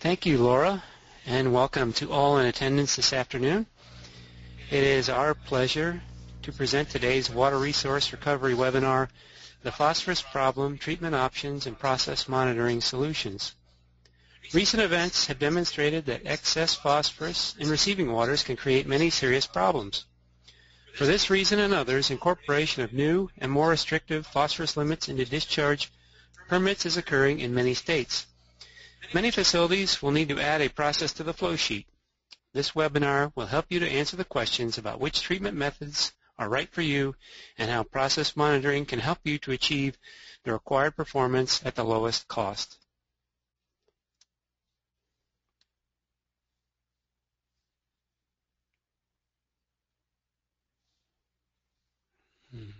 Thank you, Laura, and welcome to all in attendance this afternoon. It is our pleasure to present today's Water Resource Recovery webinar, The Phosphorus Problem, Treatment Options, and Process Monitoring Solutions. Recent events have demonstrated that excess phosphorus in receiving waters can create many serious problems. For this reason and others, incorporation of new and more restrictive phosphorus limits into discharge permits is occurring in many states. Many facilities will need to add a process to the flow sheet. This webinar will help you to answer the questions about which treatment methods are right for you and how process monitoring can help you to achieve the required performance at the lowest cost. Hmm.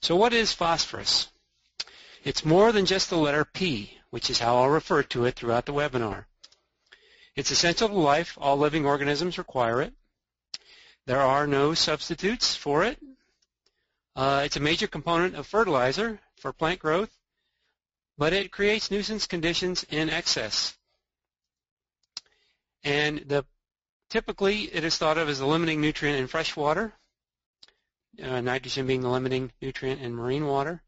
So what is phosphorus? It's more than just the letter P, which is how I'll refer to it throughout the webinar. It's essential to life. All living organisms require it. There are no substitutes for it. Uh, it's a major component of fertilizer for plant growth, but it creates nuisance conditions in excess. And the, typically it is thought of as a limiting nutrient in fresh water, uh, nitrogen being the limiting nutrient in marine water.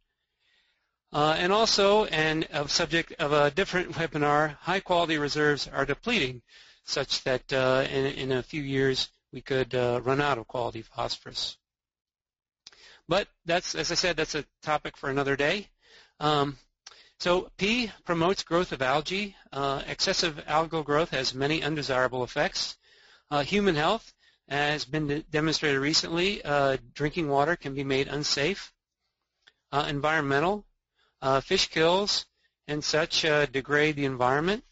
Uh, and also, and a subject of a different webinar, high-quality reserves are depleting such that uh, in, in, a few years we could uh, run out of quality phosphorus. But that's, as I said, that's a topic for another day. Um, so P promotes growth of algae. Uh, excessive algal growth has many undesirable effects. Uh, human health has been demonstrated recently. Uh, drinking water can be made unsafe. environmental uh, fish kills and such uh, degrade the environment.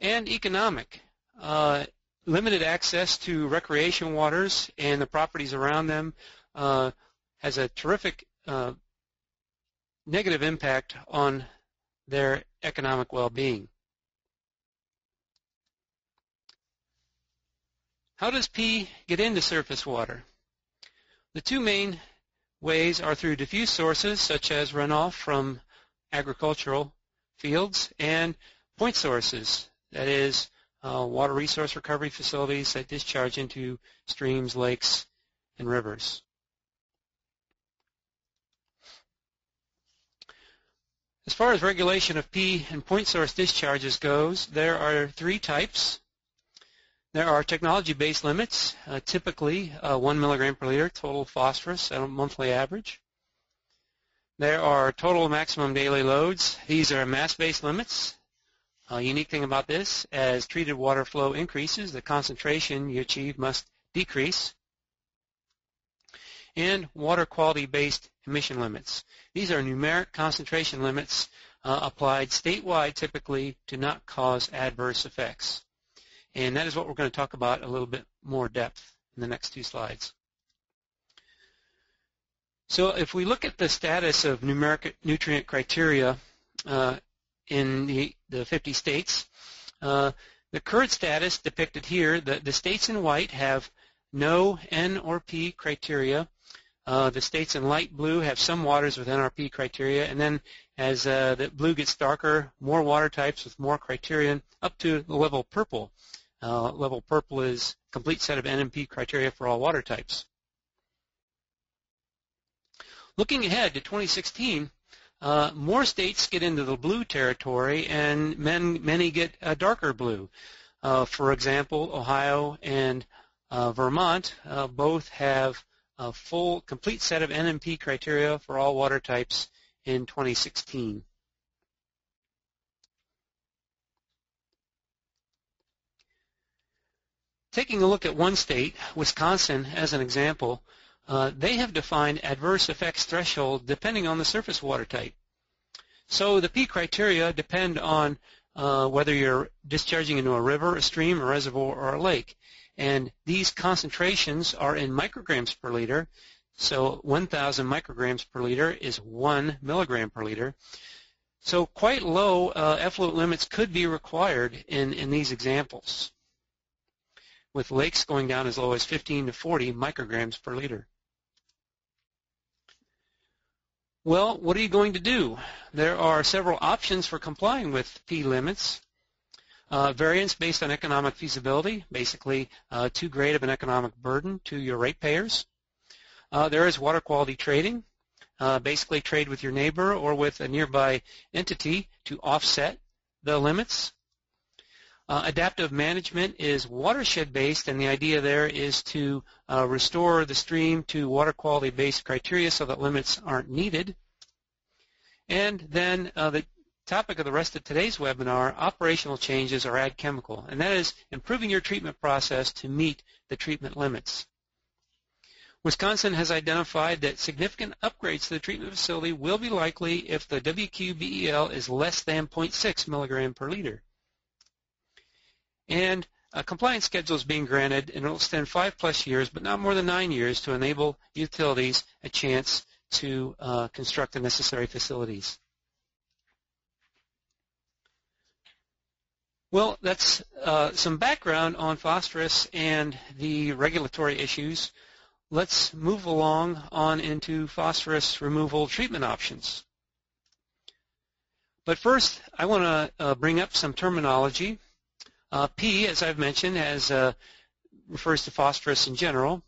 And economic. Uh, limited access to recreation waters and the properties around them uh, has a terrific uh, negative impact on their economic well-being. How does P get into surface water? The two main ways are through diffuse sources such as runoff from agricultural fields and point sources, that is, uh, water resource recovery facilities that discharge into streams, lakes, and rivers. As far as regulation of P and point source discharges goes, there are three types. There are technology-based limits, uh, typically uh, 1 milligram per liter total phosphorus at a monthly average. There are total maximum daily loads. These are mass-based limits. A unique thing about this, as treated water flow increases, the concentration you achieve must decrease. And water quality-based emission limits. These are numeric concentration limits uh, applied statewide typically to not cause adverse effects. And that is what we're going to talk about a little bit more depth in the next two slides. So if we look at the status of numeric nutrient criteria uh, in the, the 50 states, uh, the current status depicted here, the, the states in white have no N or P criteria. Uh, the states in light blue have some waters with NRP criteria, and then as uh, the blue gets darker, more water types with more criterion up to the level purple. Uh, level purple is complete set of NMP criteria for all water types. Looking ahead to 2016, uh, more states get into the blue territory and men, many get a darker blue. Uh, for example, Ohio and uh, Vermont uh, both have a full, complete set of NMP criteria for all water types in 2016. Taking a look at one state, Wisconsin, as an example, uh, they have defined adverse effects threshold depending on the surface water type. So the P criteria depend on uh, whether you're discharging into a river, a stream, a reservoir, or a lake. And these concentrations are in micrograms per liter. So 1,000 micrograms per liter is 1 milligram per liter. So quite low uh, effluent limits could be required in, in these examples with lakes going down as low as 15 to 40 micrograms per liter. Well, what are you going to do? There are several options for complying with P limits. Uh, variance based on economic feasibility, basically uh, too great of an economic burden to your ratepayers. Uh, there is water quality trading, uh, basically trade with your neighbor or with a nearby entity to offset the limits. Uh, adaptive management is watershed based and the idea there is to uh, restore the stream to water quality based criteria so that limits aren't needed. And then the topic of the rest of today's webinar, operational changes or add chemical, and that is improving your treatment process to meet the treatment limits. Wisconsin has identified that significant upgrades to the treatment facility will be likely if the WQBEL is less than 0.6 milligram per liter. And a compliance schedule is being granted and it will extend five plus years, but not more than nine years to enable utilities a chance to uh, construct the necessary facilities. Well, that's uh, some background on phosphorus and the regulatory issues. Let's move along on into phosphorus removal treatment options. But first, I want to uh, bring up some terminology. Uh, P, as I've mentioned, has, uh, refers to phosphorus in general.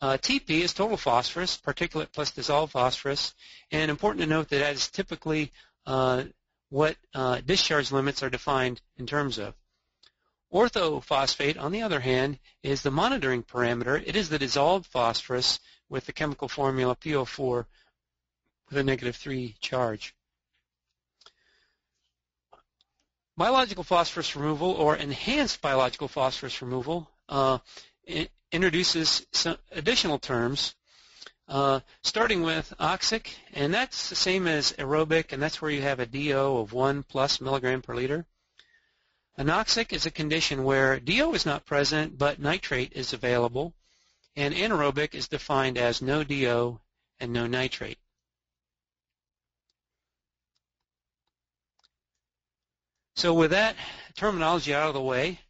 Uh, TP is total phosphorus, particulate plus dissolved phosphorus, and important to note that that is typically uh, what uh, discharge limits are defined in terms of. Orthophosphate, on the other hand, is the monitoring parameter. It is the dissolved phosphorus with the chemical formula PO4 with a negative 3 charge. Biological phosphorus removal or enhanced biological phosphorus removal uh, introduces some additional terms uh, starting with oxic, and that's the same as aerobic, and that's where you have a DO of 1 plus milligram per liter. Anoxic is a condition where DO is not present, but nitrate is available, and anaerobic is defined as no DO and no nitrate. So with that terminology out of the way,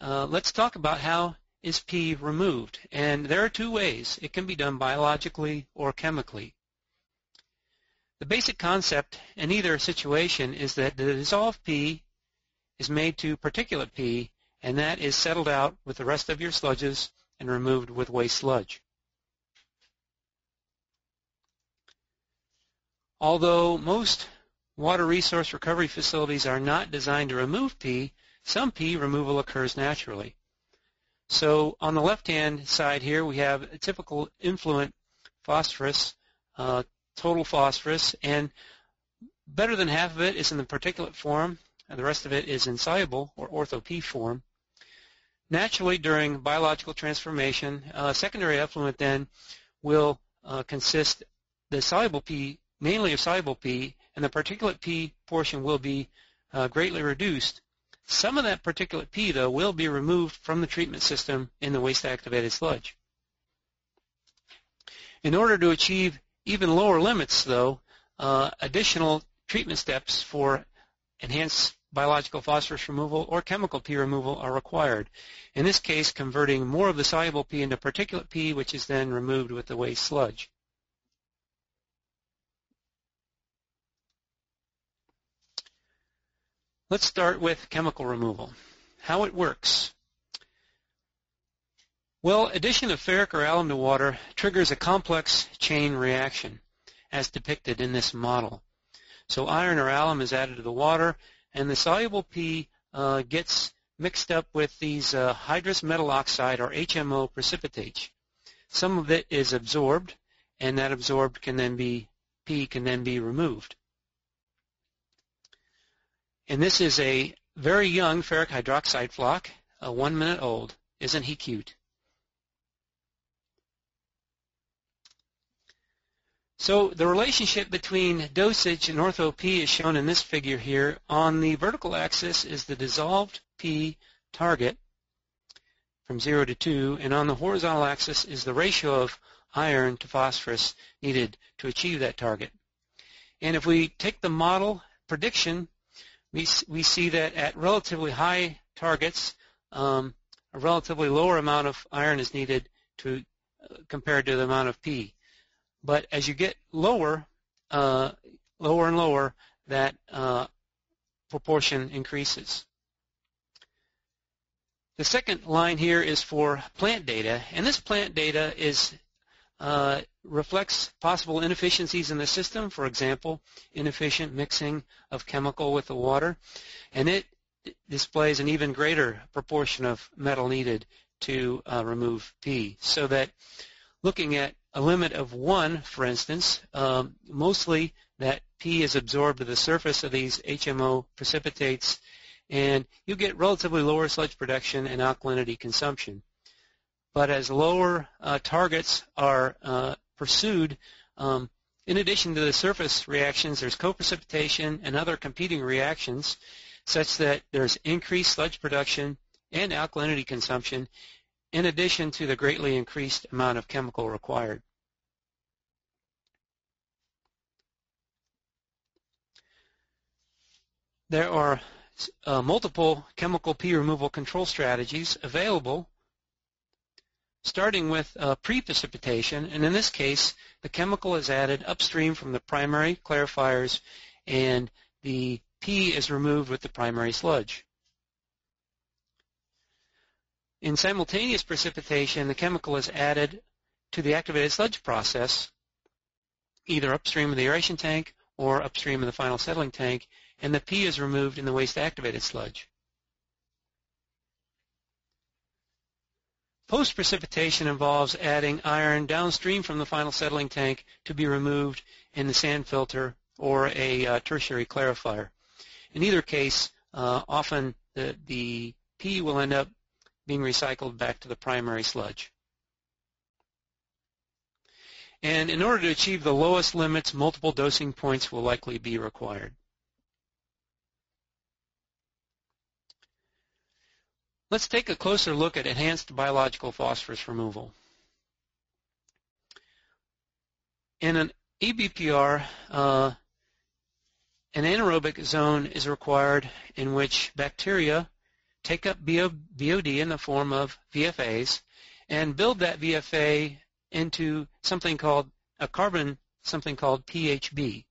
uh, let's talk about how is P removed? And there are two ways. It can be done biologically or chemically. The basic concept in either situation is that the dissolved P is made to particulate P, and that is settled out with the rest of your sludges and removed with waste sludge. Although most water resource recovery facilities are not designed to remove P, some P removal occurs naturally. So on the left-hand side here, we have a typical influent phosphorus, uh, total phosphorus, and better than half of it is in the particulate form, and the rest of it is insoluble or ortho-P form. Naturally, during biological transformation, uh, secondary effluent then will uh, consist the soluble P mainly of soluble P, and the particulate P portion will be uh, greatly reduced some of that particulate P, though, will be removed from the treatment system in the waste-activated sludge. In order to achieve even lower limits, though, uh, additional treatment steps for enhanced biological phosphorus removal or chemical P removal are required. In this case, converting more of the soluble P into particulate P, which is then removed with the waste sludge. Let's start with chemical removal. How it works. Well, addition of ferric or alum to water triggers a complex chain reaction as depicted in this model. So iron or alum is added to the water and the soluble P uh, gets mixed up with these uh, hydrous metal oxide or HMO precipitates. Some of it is absorbed and that absorbed can then be P can then be removed. And this is a very young ferric hydroxide floc, a one minute old. Isn't he cute? So the relationship between dosage and ortho P is shown in this figure here. On the vertical axis is the dissolved P target from 0 to 2, and on the horizontal axis is the ratio of iron to phosphorus needed to achieve that target. And if we take the model prediction we, we see that at relatively high targets, um, a relatively lower amount of iron is needed to uh, compared to the amount of P. But as you get lower uh, lower and lower that uh, proportion increases. The second line here is for plant data, and this plant data is uh, reflects possible inefficiencies in the system, for example, inefficient mixing of chemical with the water, and it displays an even greater proportion of metal needed to uh, remove P, so that looking at a limit of 1, for instance, um, mostly that P is absorbed to the surface of these HMO precipitates and you get relatively lower sludge production and alkalinity consumption. But as lower uh, targets are uh, pursued, um, in addition to the surface reactions, there's co-precipitation and other competing reactions such that there's increased sludge production and alkalinity consumption in addition to the greatly increased amount of chemical required. There are uh, multiple chemical P removal control strategies available starting with uh, pre-precipitation, and in this case, the chemical is added upstream from the primary clarifiers, and the P is removed with the primary sludge. In simultaneous precipitation, the chemical is added to the activated sludge process, either upstream of the aeration tank or upstream of the final settling tank, and the P is removed in the waste-activated sludge. Post-precipitation involves adding iron downstream from the final settling tank to be removed in the sand filter or a uh, tertiary clarifier. In either case, uh, often the, the P will end up being recycled back to the primary sludge. And in order to achieve the lowest limits, multiple dosing points will likely be required. Let's take a closer look at enhanced biological phosphorus removal. In an EBPR, uh, an anaerobic zone is required in which bacteria take up BOD in the form of VFAs and build that VFA into something called a carbon, something called PHB.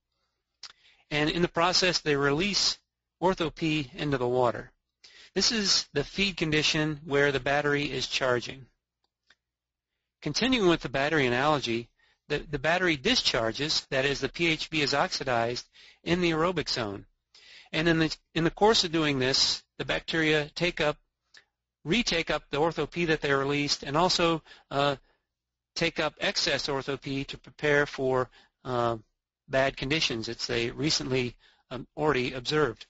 And in the process, they release ortho-P into the water. This is the feed condition where the battery is charging. Continuing with the battery analogy, the, the battery discharges, that is the PHB is oxidized, in the aerobic zone. And in the, in the course of doing this, the bacteria take up, retake up the ortho-P that they released and also uh, take up excess ortho-P to prepare for uh, bad conditions that they recently um, already observed.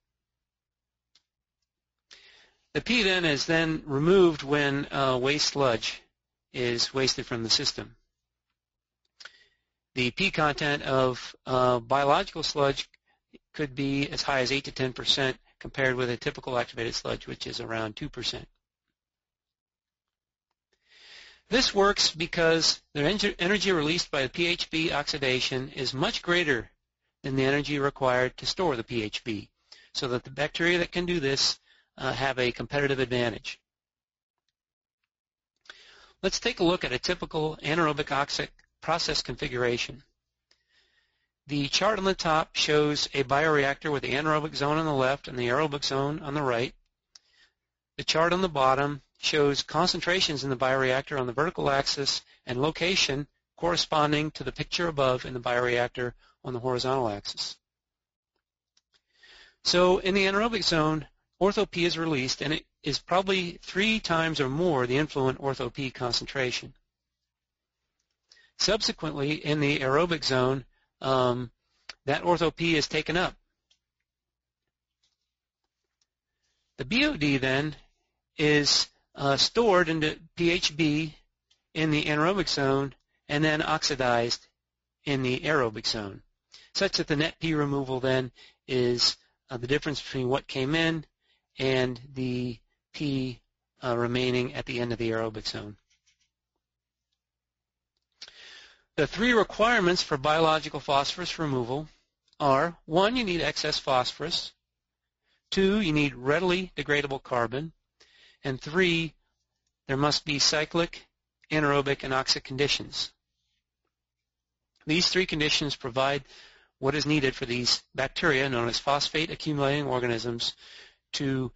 The P then is then removed when uh, waste sludge is wasted from the system. The P content of uh, biological sludge could be as high as 8 to 10 percent compared with a typical activated sludge, which is around 2 percent. This works because the energy released by the PHB oxidation is much greater than the energy required to store the PHB, so that the bacteria that can do this uh, have a competitive advantage. Let's take a look at a typical anaerobic-oxic process configuration. The chart on the top shows a bioreactor with the anaerobic zone on the left and the aerobic zone on the right. The chart on the bottom shows concentrations in the bioreactor on the vertical axis and location corresponding to the picture above in the bioreactor on the horizontal axis. So in the anaerobic zone, ortho-P is released, and it is probably three times or more the influent ortho-P concentration. Subsequently, in the aerobic zone, um, that ortho-P is taken up. The BOD then is uh, stored into PHB in the anaerobic zone and then oxidized in the aerobic zone, such that the net P removal then is uh, the difference between what came in and the P uh, remaining at the end of the aerobic zone. The three requirements for biological phosphorus removal are, one, you need excess phosphorus, two, you need readily degradable carbon, and three, there must be cyclic, anaerobic, and oxic conditions. These three conditions provide what is needed for these bacteria, known as phosphate accumulating organisms, to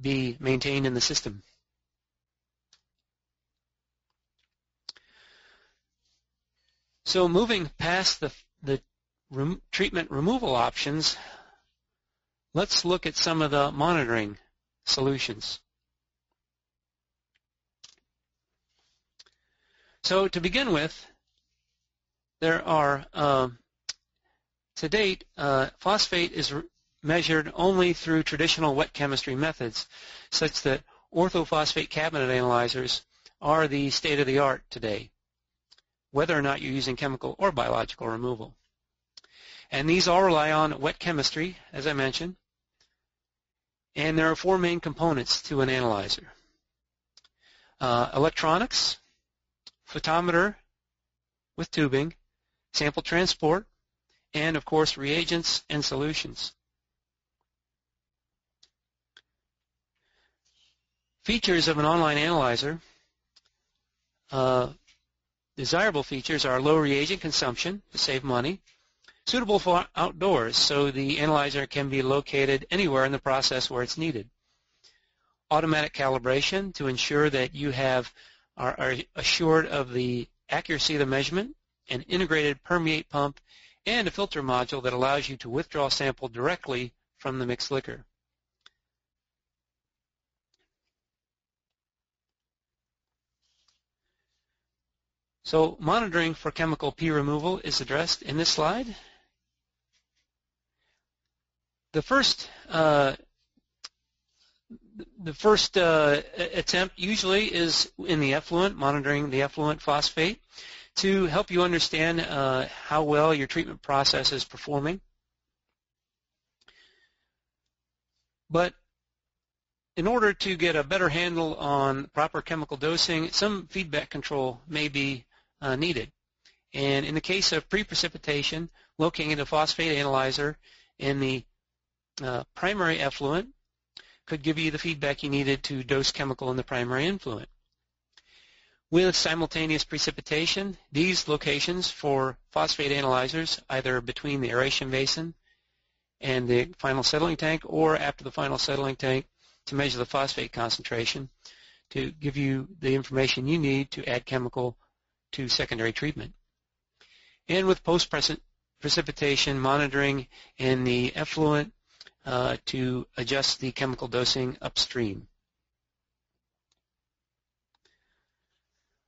be maintained in the system. So moving past the, the rem, treatment removal options, let's look at some of the monitoring solutions. So to begin with, there are, uh, to date, uh, phosphate is measured only through traditional wet chemistry methods, such that orthophosphate cabinet analyzers are the state of the art today, whether or not you're using chemical or biological removal. And these all rely on wet chemistry, as I mentioned, and there are four main components to an analyzer. Uh, electronics, photometer with tubing, sample transport, and of course reagents and solutions. Features of an online analyzer. Uh, desirable features are low reagent consumption to save money, suitable for outdoors so the analyzer can be located anywhere in the process where it's needed, automatic calibration to ensure that you have are, are assured of the accuracy of the measurement, an integrated permeate pump, and a filter module that allows you to withdraw sample directly from the mixed liquor. So monitoring for chemical P removal is addressed in this slide. The first uh, the first uh, attempt usually is in the effluent, monitoring the effluent phosphate to help you understand uh, how well your treatment process is performing. But in order to get a better handle on proper chemical dosing, some feedback control may be uh, needed. And in the case of pre-precipitation, locating a phosphate analyzer in the uh, primary effluent could give you the feedback you needed to dose chemical in the primary influent. With simultaneous precipitation, these locations for phosphate analyzers, either between the aeration basin and the final settling tank or after the final settling tank to measure the phosphate concentration to give you the information you need to add chemical to secondary treatment. And with post-precipitation monitoring in the effluent uh, to adjust the chemical dosing upstream.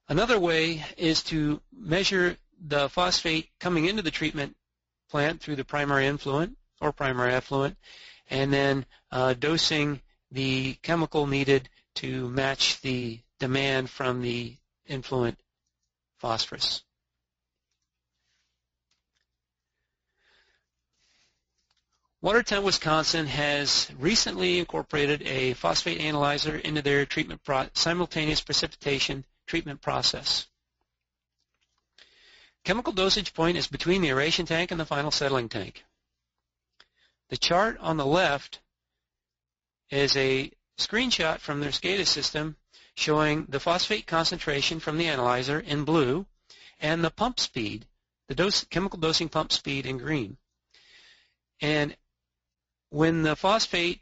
Another way is to measure the phosphate coming into the treatment plant through the primary influent or primary effluent, and then uh, dosing the chemical needed to match the demand from the influent phosphorus. Watertown, Wisconsin has recently incorporated a phosphate analyzer into their treatment simultaneous precipitation treatment process. Chemical dosage point is between the aeration tank and the final settling tank. The chart on the left is a screenshot from their SCADA system showing the phosphate concentration from the analyzer in blue and the pump speed, the dose, chemical dosing pump speed in green. And when the phosphate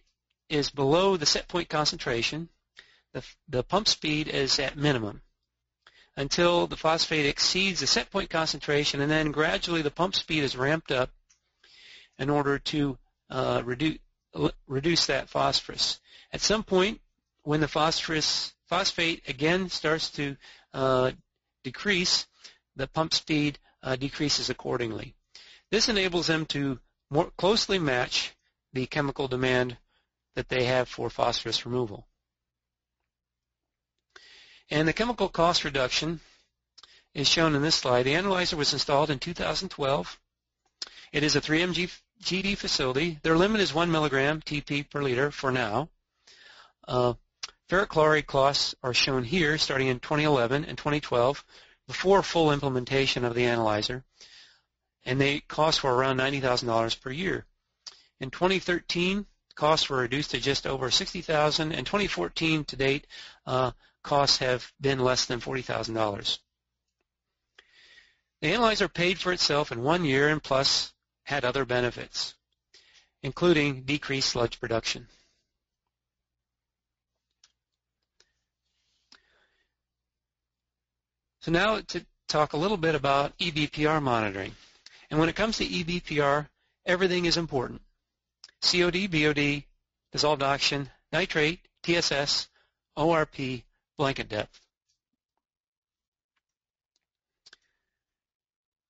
is below the set point concentration, the, the pump speed is at minimum until the phosphate exceeds the set point concentration, and then gradually the pump speed is ramped up in order to uh, reduce, reduce that phosphorus. At some point, when the phosphorus phosphate again starts to uh, decrease, the pump speed uh, decreases accordingly. This enables them to more closely match the chemical demand that they have for phosphorus removal. And the chemical cost reduction is shown in this slide. The analyzer was installed in 2012. It is a 3-mgd facility. Their limit is 1 milligram TP per liter for now. Uh, ferric chloride costs are shown here starting in 2011 and 2012 before full implementation of the analyzer. And they cost for around $90,000 per year. In 2013, costs were reduced to just over 60,000. In 2014 to date, uh, costs have been less than $40,000. The analyzer paid for itself in one year and plus had other benefits, including decreased sludge production. So now to talk a little bit about EBPR monitoring. And when it comes to EBPR, everything is important. COD, BOD, dissolved oxygen, nitrate, TSS, ORP, blanket depth.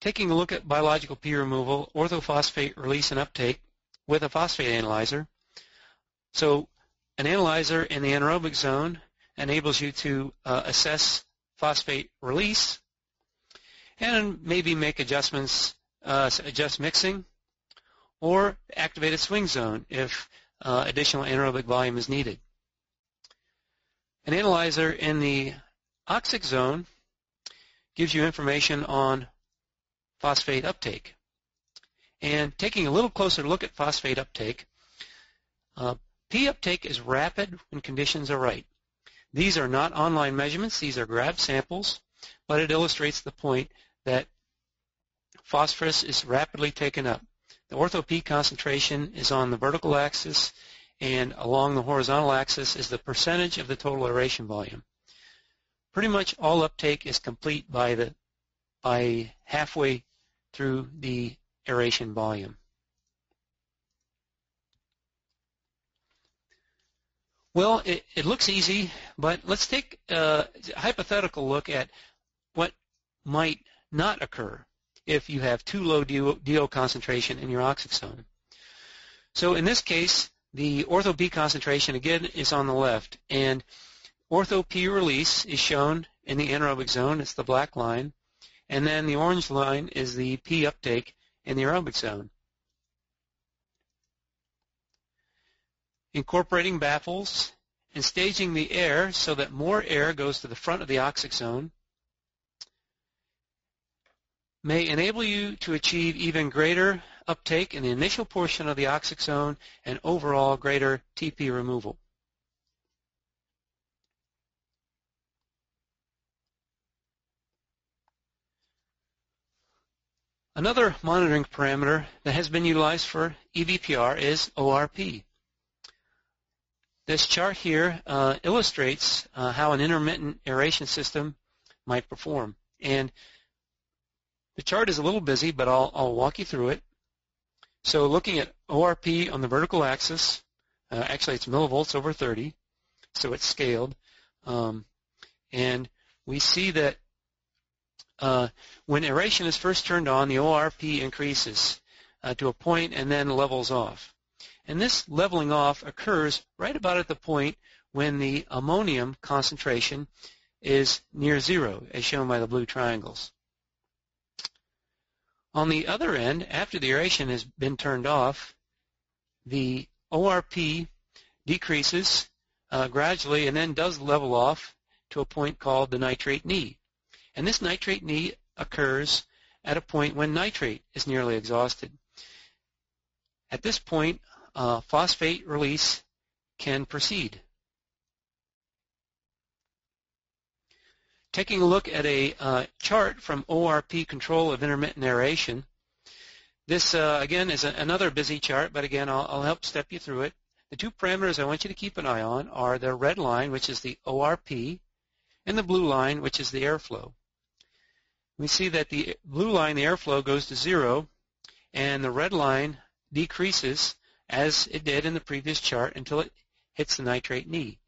Taking a look at biological P removal, orthophosphate release and uptake with a phosphate analyzer. So an analyzer in the anaerobic zone enables you to uh, assess phosphate release and maybe make adjustments, uh, adjust mixing, or activate a swing zone if uh, additional anaerobic volume is needed. An analyzer in the oxic zone gives you information on phosphate uptake. And taking a little closer look at phosphate uptake, uh, P uptake is rapid when conditions are right. These are not online measurements. These are grab samples, but it illustrates the point that phosphorus is rapidly taken up. The ortho-P concentration is on the vertical axis, and along the horizontal axis is the percentage of the total aeration volume. Pretty much all uptake is complete by the by halfway through the aeration volume. Well, it, it looks easy, but let's take a hypothetical look at what might not occur if you have too low DO, DO concentration in your oxic zone. So in this case, the ortho P concentration again is on the left, and ortho P release is shown in the anaerobic zone. It's the black line, and then the orange line is the P uptake in the aerobic zone. Incorporating baffles and staging the air so that more air goes to the front of the oxic zone may enable you to achieve even greater uptake in the initial portion of the oxic zone and overall greater TP removal. Another monitoring parameter that has been utilized for EBPR is ORP. This chart here uh, illustrates uh, how an intermittent aeration system might perform. And the chart is a little busy, but I'll, I'll walk you through it. So looking at ORP on the vertical axis, uh, actually it's millivolts over 30, so it's scaled. Um, and we see that uh, when aeration is first turned on, the ORP increases uh, to a point and then levels off. And this leveling off occurs right about at the point when the ammonium concentration is near zero, as shown by the blue triangles. On the other end, after the aeration has been turned off, the ORP decreases uh, gradually and then does level off to a point called the nitrate knee. And this nitrate knee occurs at a point when nitrate is nearly exhausted. At this point, uh, phosphate release can proceed. Taking a look at a uh, chart from ORP control of intermittent aeration, this uh, again is a, another busy chart, but again I'll, I'll help step you through it. The two parameters I want you to keep an eye on are the red line, which is the ORP, and the blue line, which is the airflow we see that the blue line, the airflow, goes to zero, and the red line decreases as it did in the previous chart until it hits the nitrate knee.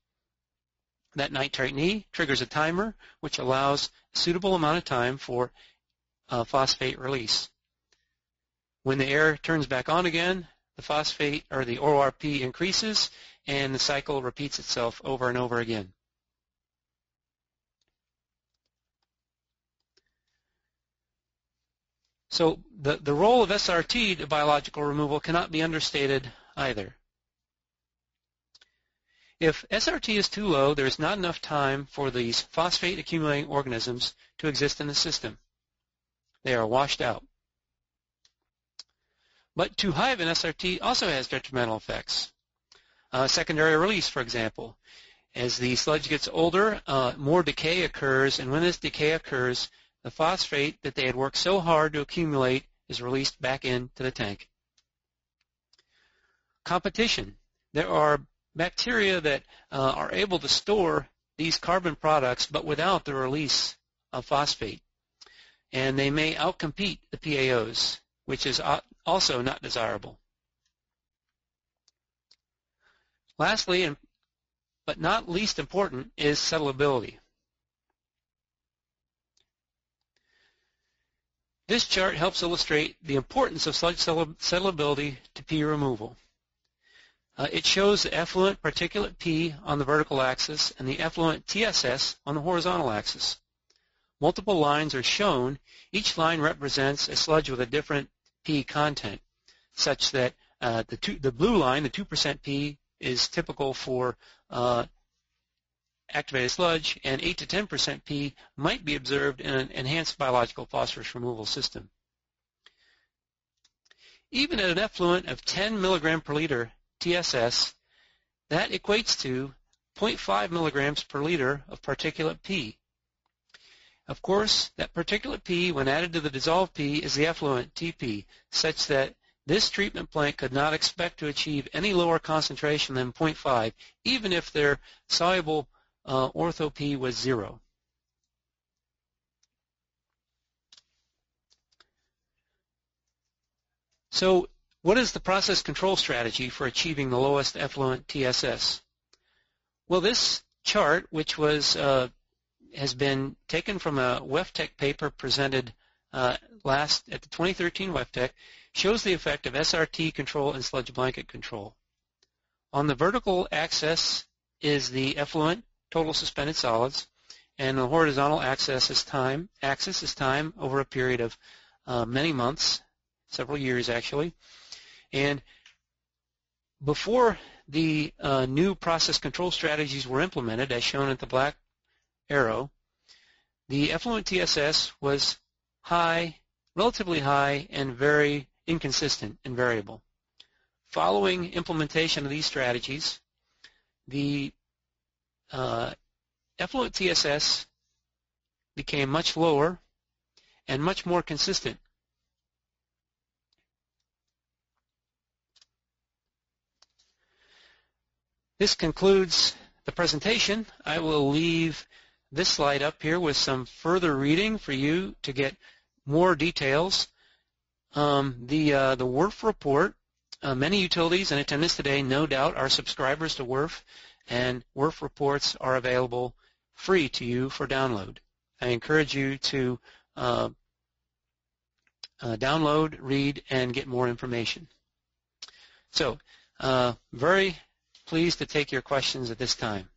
That nitrate knee triggers a timer which allows a suitable amount of time for uh, phosphate release. When the air turns back on again, the phosphate or the ORP increases and the cycle repeats itself over and over again. So the, the role of SRT to biological removal cannot be understated either. If SRT is too low, there is not enough time for these phosphate accumulating organisms to exist in the system. They are washed out. But too high of an SRT also has detrimental effects. Uh, secondary release, for example. As the sludge gets older, uh, more decay occurs, and when this decay occurs, the phosphate that they had worked so hard to accumulate is released back into the tank. Competition. There are bacteria that uh, are able to store these carbon products but without the release of phosphate. And they may outcompete the PAOs, which is also not desirable. Lastly, but not least important, is settlability. This chart helps illustrate the importance of sludge settlability to P removal. Uh, it shows the effluent particulate P on the vertical axis and the effluent TSS on the horizontal axis. Multiple lines are shown. Each line represents a sludge with a different P content, such that uh, the, two, the, blue line, the 2% P, is typical for uh, activated sludge, and 8 to 10% P might be observed in an enhanced biological phosphorus removal system. Even at an effluent of 10 milligram per liter TSS, that equates to 0.5 milligrams per liter of particulate P. Of course, that particulate P, when added to the dissolved P, is the effluent TP, such that this treatment plant could not expect to achieve any lower concentration than 0.5, even if their soluble uh, ortho P was zero. So what is the process control strategy for achieving the lowest effluent TSS? Well, this chart, which was uh, has been taken from a WEFTEC paper presented uh, last at the 2013 WEFTEC, shows the effect of SRT control and sludge blanket control. On the vertical axis is the effluent total suspended solids, and the horizontal axis is time. Axis is time over a period of uh, many months, several years actually. And before the uh, new process control strategies were implemented, as shown at the black arrow, the effluent TSS was high, relatively high, and very inconsistent and variable. Following implementation of these strategies, the uh, effluent TSS became much lower and much more consistent This concludes the presentation. I will leave this slide up here with some further reading for you to get more details. Um, the uh, the WRF report, uh, many utilities in attendance today no doubt are subscribers to WRF, and WRF reports are available free to you for download. I encourage you to uh, uh download, read, and get more information. So, uh, very pleased to take your questions at this time.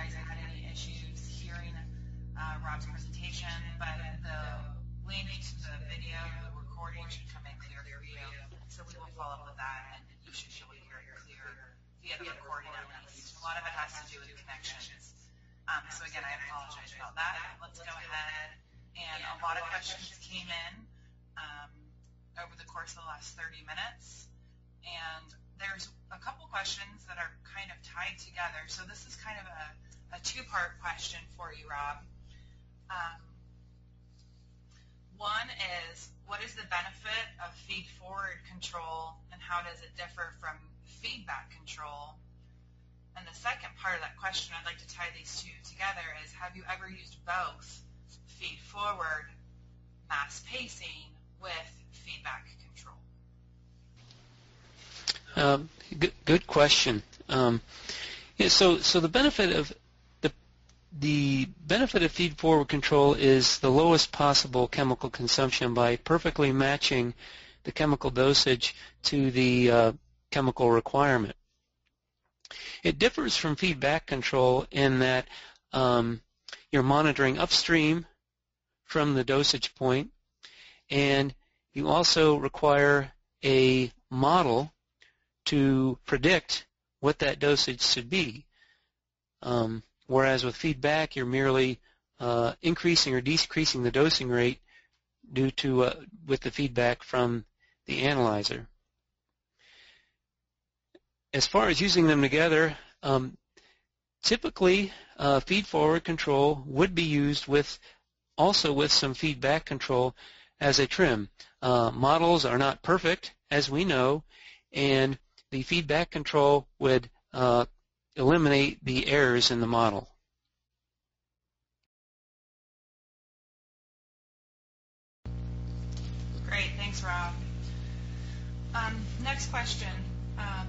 Guys had any issues hearing uh, Rob's presentation, but the link to the video, the recording should come in clear for you. So we will follow up with that, and you should be able to hear it clear via the recording at least. A lot of it has to do with connections. Um, so again, I apologize about that. Let's go ahead. And a lot of questions came in um, over the course of the last 30 minutes. And there's a couple questions that are kind of tied together. So this is kind of a, a two-part question for you, Rob. Um, one is, what is the benefit of feed-forward control and how does it differ from feedback control. And the second part of that question, I'd like to tie these two together, is have you ever used both feed forward mass pacing with feedback control? Um, good, question. Um, yeah, so, so the benefit of the the benefit of feed forward control is the lowest possible chemical consumption by perfectly matching the chemical dosage to the uh, chemical requirement. It differs from feedback control in that um, you're monitoring upstream from the dosage point, and you also require a model to predict what that dosage should be. Um, whereas with feedback, you're merely uh, increasing or decreasing the dosing rate due to uh, with the feedback from the analyzer. As far as using them together, um, typically uh, feed-forward control would be used with also with some feedback control as a trim. Uh, models are not perfect, as we know, and the feedback control would uh, eliminate the errors in the model. Great, thanks, Rob. Um, next question. Um,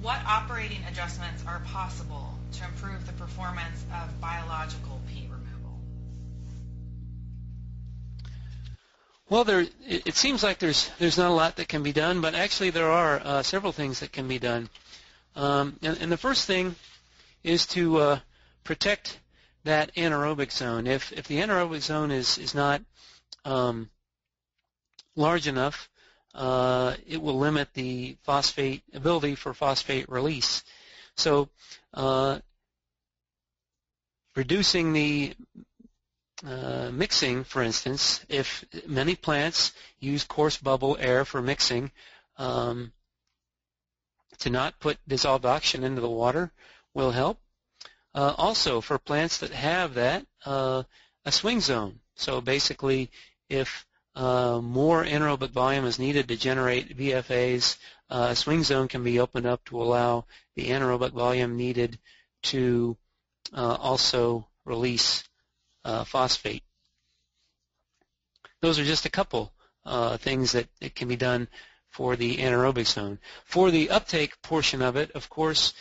what operating adjustments are possible to improve the performance of biological removal? Well, there, it, seems like there's there's not a lot that can be done, but actually there are uh, several things that can be done. Um, and, and, the first thing is to uh, protect that anaerobic zone. If if the anaerobic zone is is not um, large enough, uh, it will limit the phosphate ability for phosphate release. So uh, reducing the uh, mixing, for instance, if many plants use coarse bubble air for mixing, um, to not put dissolved oxygen into the water will help. Uh, also, for plants that have that, uh, a swing zone. So basically, if uh, more anaerobic volume is needed to generate VFAs. Uh, a swing zone can be opened up to allow the anaerobic volume needed to uh, also release phosphate. Those are just a couple uh, things that, can be done for the anaerobic zone. For the uptake portion of it, of course,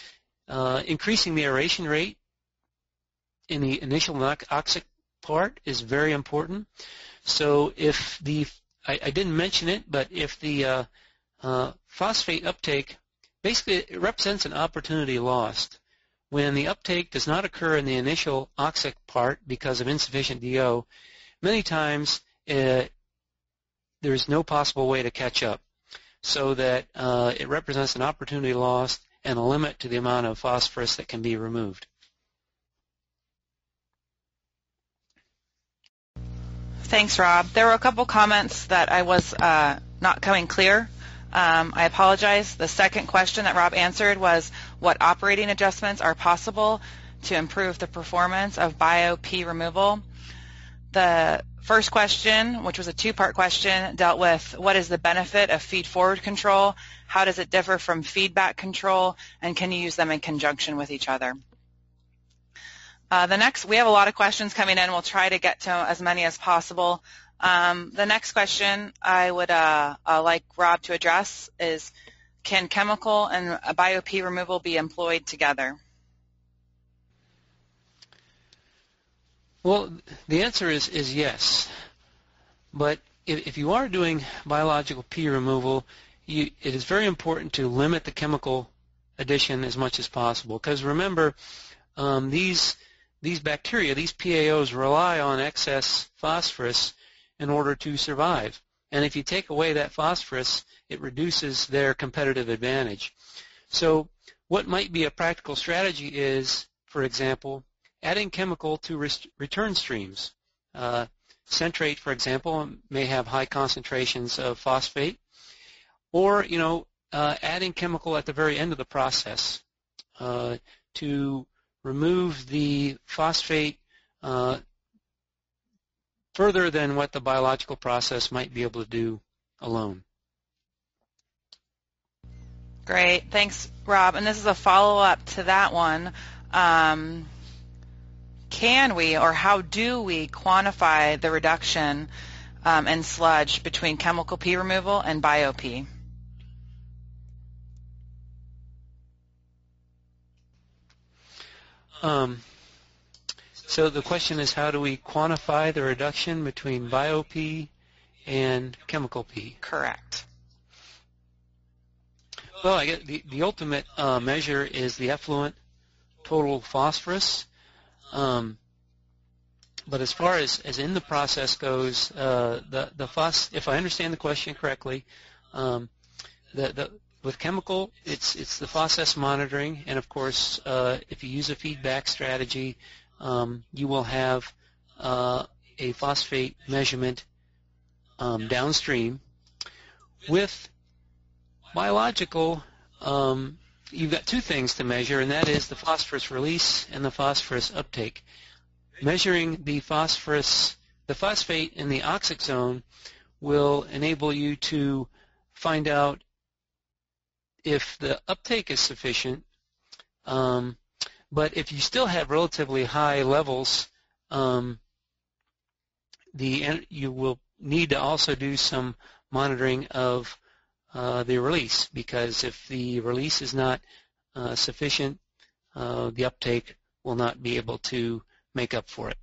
uh, increasing the aeration rate in the initial oxic part is very important. So if the, I, I didn't mention it, but if the uh, uh, phosphate uptake, basically it represents an opportunity lost. When the uptake does not occur in the initial oxic part because of insufficient DO, many times uh, there is no possible way to catch up. So that uh, it represents an opportunity lost and a limit to the amount of phosphorus that can be removed. Thanks, Rob. There were a couple comments that I was uh, not coming clear. Um, I apologize. The second question that Rob answered was what operating adjustments are possible to improve the performance of bio-P removal. The first question, which was a two-part question, dealt with what is the benefit of feed-forward control, how does it differ from feedback control, and can you use them in conjunction with each other? Uh, the next, we have a lot of questions coming in. We'll try to get to as many as possible. Um, the next question I would uh, uh, like Rob to address is, can chemical and bio-P removal be employed together? Well, the answer is, is yes. But if, if you are doing biological P removal, you, it is very important to limit the chemical addition as much as possible. Because remember, um, these these bacteria, these PAOs, rely on excess phosphorus in order to survive. And if you take away that phosphorus, it reduces their competitive advantage. So what might be a practical strategy is, for example, adding chemical to return streams. Uh, centrate, for example, may have high concentrations of phosphate, or you know, uh, adding chemical at the very end of the process uh, to remove the phosphate uh, further than what the biological process might be able to do alone. Great. Thanks, Rob. And this is a follow-up to that one. Um, can we or how do we quantify the reduction um, in sludge between chemical P removal and bio-P? Um, so the question is how do we quantify the reduction between bio-P and chemical P? Correct. Well, I get the, the ultimate uh, measure is the effluent total phosphorus. Um, but as far as, as in the process goes, uh, the, the phos, if I understand the question correctly, um, the, the, with chemical, it's it's the process monitoring, and of course, uh, if you use a feedback strategy, um, you will have uh, a phosphate measurement um, downstream. With biological, um, you've got two things to measure, and that is the phosphorus release and the phosphorus uptake. Measuring the phosphorus, the phosphate in the oxic zone will enable you to find out if the uptake is sufficient. Um, but if you still have relatively high levels, um, the you will need to also do some monitoring of uh, the release because if the release is not uh, sufficient, uh, the uptake will not be able to make up for it.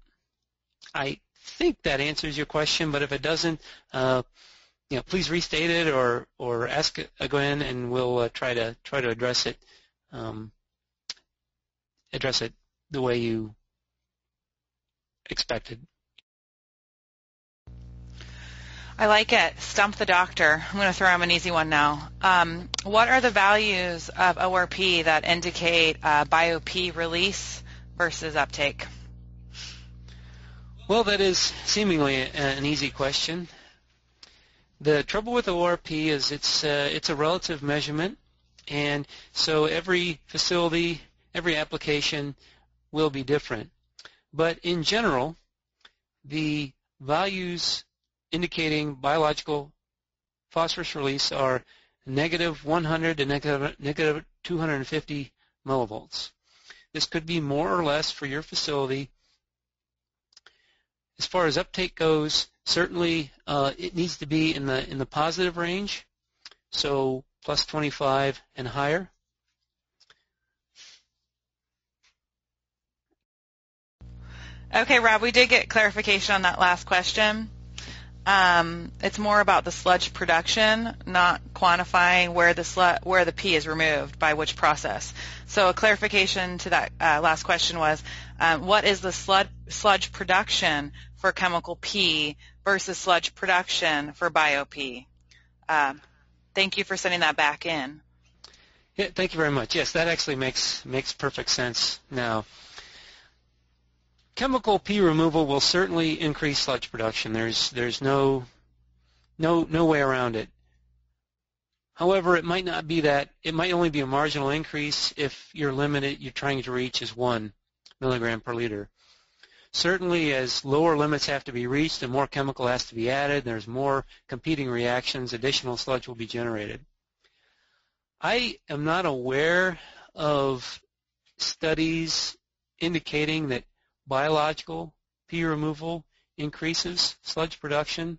I think that answers your question, but if it doesn't, uh, you know, please restate it or or ask again, and we'll uh, try to try to address it um, address it the way you expected. I like it. Stump the doctor. I'm going to throw him an easy one now. Um, what are the values of ORP that indicate uh, BioP release versus uptake? Well, that is seemingly an easy question. The trouble with ORP is it's uh, it's a relative measurement, and so every facility, every application will be different. But in general, the values indicating biological phosphorus release are negative 100 to negative, negative 250 millivolts. This could be more or less for your facility. As far as uptake goes, certainly uh, it needs to be in the in the positive range, so plus 25 and higher. Okay, Rob, we did get clarification on that last question. Um, it's more about the sludge production, not quantifying where the slu- where the P is removed by which process. So a clarification to that uh, last question was, um, what is the sludge, sludge production for chemical P versus sludge production for bio-P? Um, thank you for sending that back in. Yeah, thank you very much. Yes, that actually makes makes perfect sense now. Chemical P removal will certainly increase sludge production. There's there's no no no way around it. However, it might not be that. It might only be a marginal increase if your limit you're trying to reach is one milligram per liter. Certainly, as lower limits have to be reached and more chemical has to be added, there's more competing reactions. Additional sludge will be generated. I am not aware of studies indicating that biological P removal increases sludge production.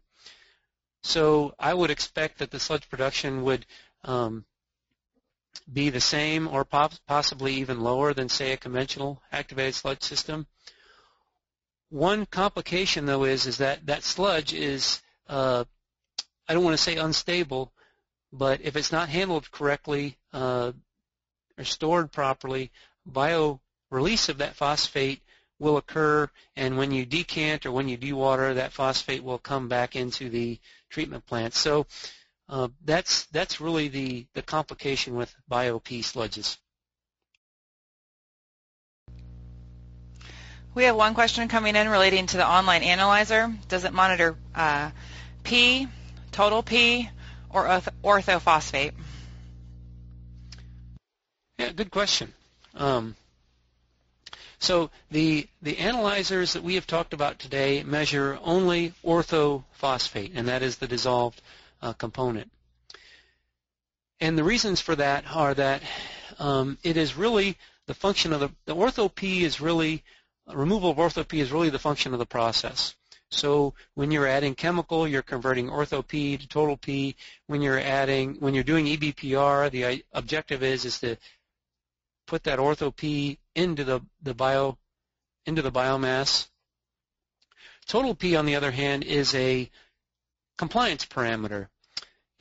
So I would expect that the sludge production would um, be the same or possibly even lower than, say, a conventional activated sludge system. One complication, though, is is that that sludge is uh, I don't want to say unstable, but if it's not handled correctly uh, or stored properly, bio release of that phosphate will occur, and when you decant or when you dewater, that phosphate will come back into the treatment plant. So uh, that's that's really the the complication with BioP sludges. We have one question coming in relating to the online analyzer. Does it monitor uh, P, total P, or orthophosphate? Yeah, good question. Um, so the, the analyzers that we have talked about today measure only orthophosphate, and that is the dissolved uh, component. And the reasons for that are that um, it is really the function of the, the ortho-P is really, removal of ortho-P is really the function of the process. So when you're adding chemical, you're converting ortho-P to total P. When you're adding, when you're doing EBPR, the objective is is to put that ortho-P into the, the bio into the biomass. Total P, on the other hand, is a compliance parameter.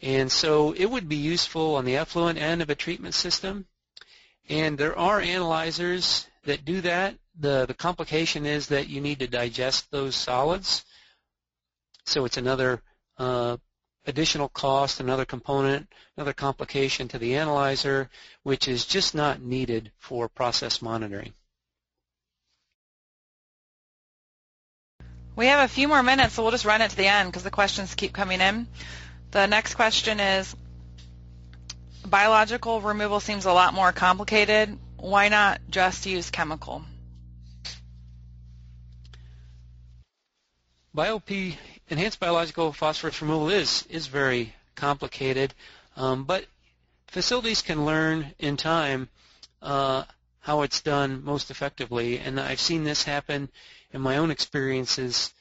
And so it would be useful on the effluent end of a treatment system. And there are analyzers that do that. The, the complication is that you need to digest those solids. So it's another uh, additional cost, another component, another complication to the analyzer, which is just not needed for process monitoring. We have a few more minutes, so we'll just run it to the end because the questions keep coming in. The next question is, biological removal seems a lot more complicated. Why not just use chemical? BioP, enhanced biological phosphorus removal is, is very complicated, um, but facilities can learn in time uh, how it's done most effectively, and I've seen this happen in my own experiences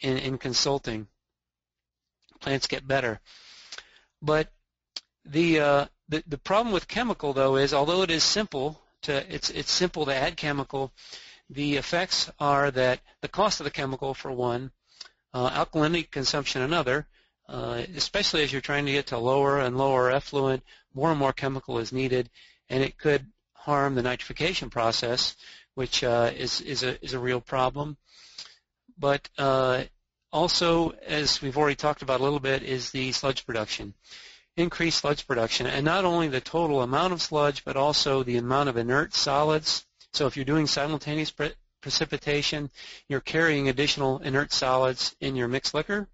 in, in consulting. Plants get better. But the, uh, the the problem with chemical though is although it is simple to it's it's simple to add chemical, the effects are that the cost of the chemical for one, uh, alkalinity consumption another, uh, especially as you're trying to get to lower and lower effluent, more and more chemical is needed, and it could harm the nitrification process, which uh, is is a is a real problem. But uh, also, as we've already talked about a little bit, is the sludge production, increased sludge production, and not only the total amount of sludge, but also the amount of inert solids. So if you're doing simultaneous precipitation, you're carrying additional inert solids in your mixed liquor.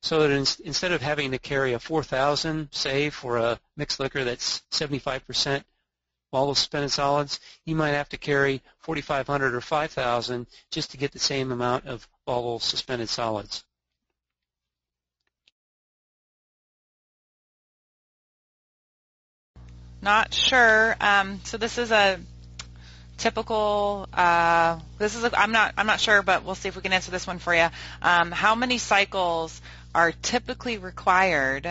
So that in, instead of having to carry a 4,000, say, for a mixed liquor that's 75% volatile suspended solids, you might have to carry 4,500 or 5,000 just to get the same amount of volatile suspended solids. Not sure. Um, so this is a typical. Uh, this is. A, I'm not. I'm not sure, but we'll see if we can answer this one for you. Um, how many cycles are typically required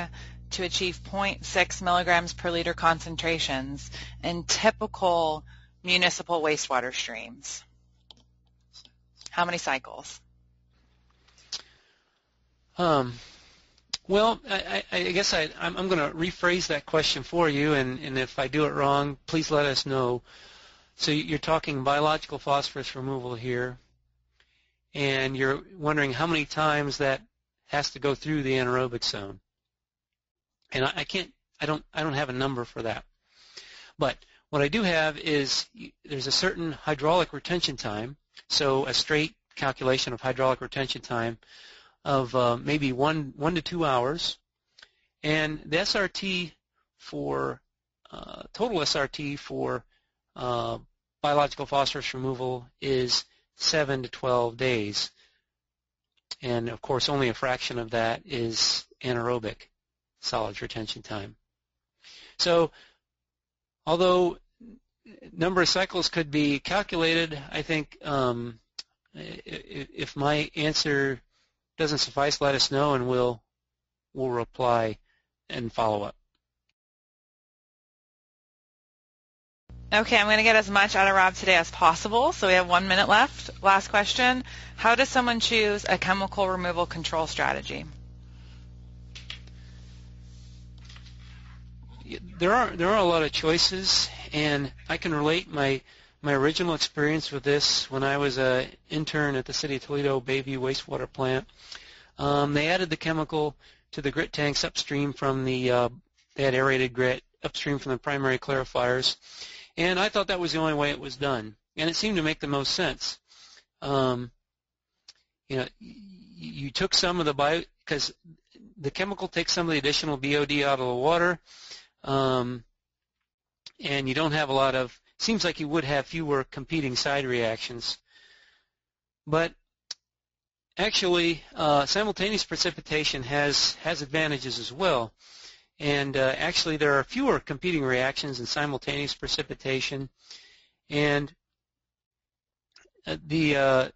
to achieve 0.6 milligrams per liter concentrations in typical municipal wastewater streams? How many cycles? Um, well, I, I guess I, am going to rephrase that question for you, and, and if I do it wrong, please let us know. So you're talking biological phosphorus removal here, and you're wondering how many times that has to go through the anaerobic zone and I, I can't, I don't, I don't have a number for that. But what I do have is there's a certain hydraulic retention time, so a straight calculation of hydraulic retention time of uh, maybe one one to two hours, and the SRT for uh, total SRT for uh, biological phosphorus removal is seven to 12 days, and of course only a fraction of that is anaerobic solids retention time. So although number of cycles could be calculated, I think um, if my answer doesn't suffice, let us know and we'll we'll reply and follow up. Okay, I'm going to get as much out of Rob today as possible, so we have one minute left. Last question. How does someone choose a chemical removal control strategy? there are there are a lot of choices, and I can relate my my original experience with this when I was an intern at the City of Toledo Bayview wastewater plant. Um, they added the chemical to the grit tanks upstream from the uh, they had aerated grit upstream from the primary clarifiers, and I thought that was the only way it was done, and it seemed to make the most sense. Um, you know, you took some of the bio because the chemical takes some of the additional BOD out of the water um, and you don't have a lot of, seems like you would have fewer competing side reactions. But actually, uh, simultaneous precipitation has, has advantages as well. And uh, actually, there are fewer competing reactions in simultaneous precipitation. And uh, the uh,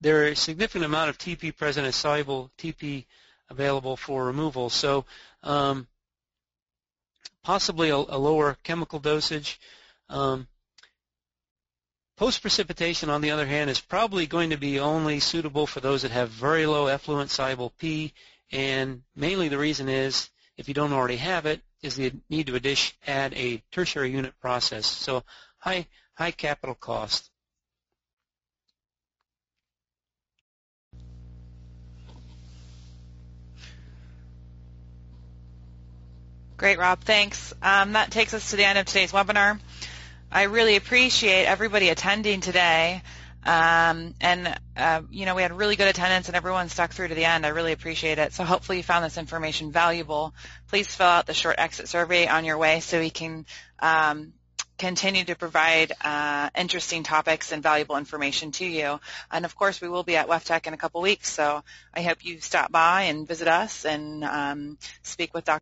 there are a significant amount of TP present as soluble TP available for removal. So um, possibly a, a lower chemical dosage. Um, Post-precipitation, on the other hand, is probably going to be only suitable for those that have very low effluent soluble P, and mainly the reason is, if you don't already have it, is the need to add a tertiary unit process. So high, high capital cost. Great, Rob. Thanks. Um, that takes us to the end of today's webinar. I really appreciate everybody attending today. Um, and, uh, you know, we had really good attendance and everyone stuck through to the end. I really appreciate it. So hopefully you found this information valuable. Please fill out the short exit survey on your way so we can um, continue to provide uh, interesting topics and valuable information to you. And of course, we will be at WEFTEC in a couple weeks, so I hope you stop by and visit us and um, speak with Dr.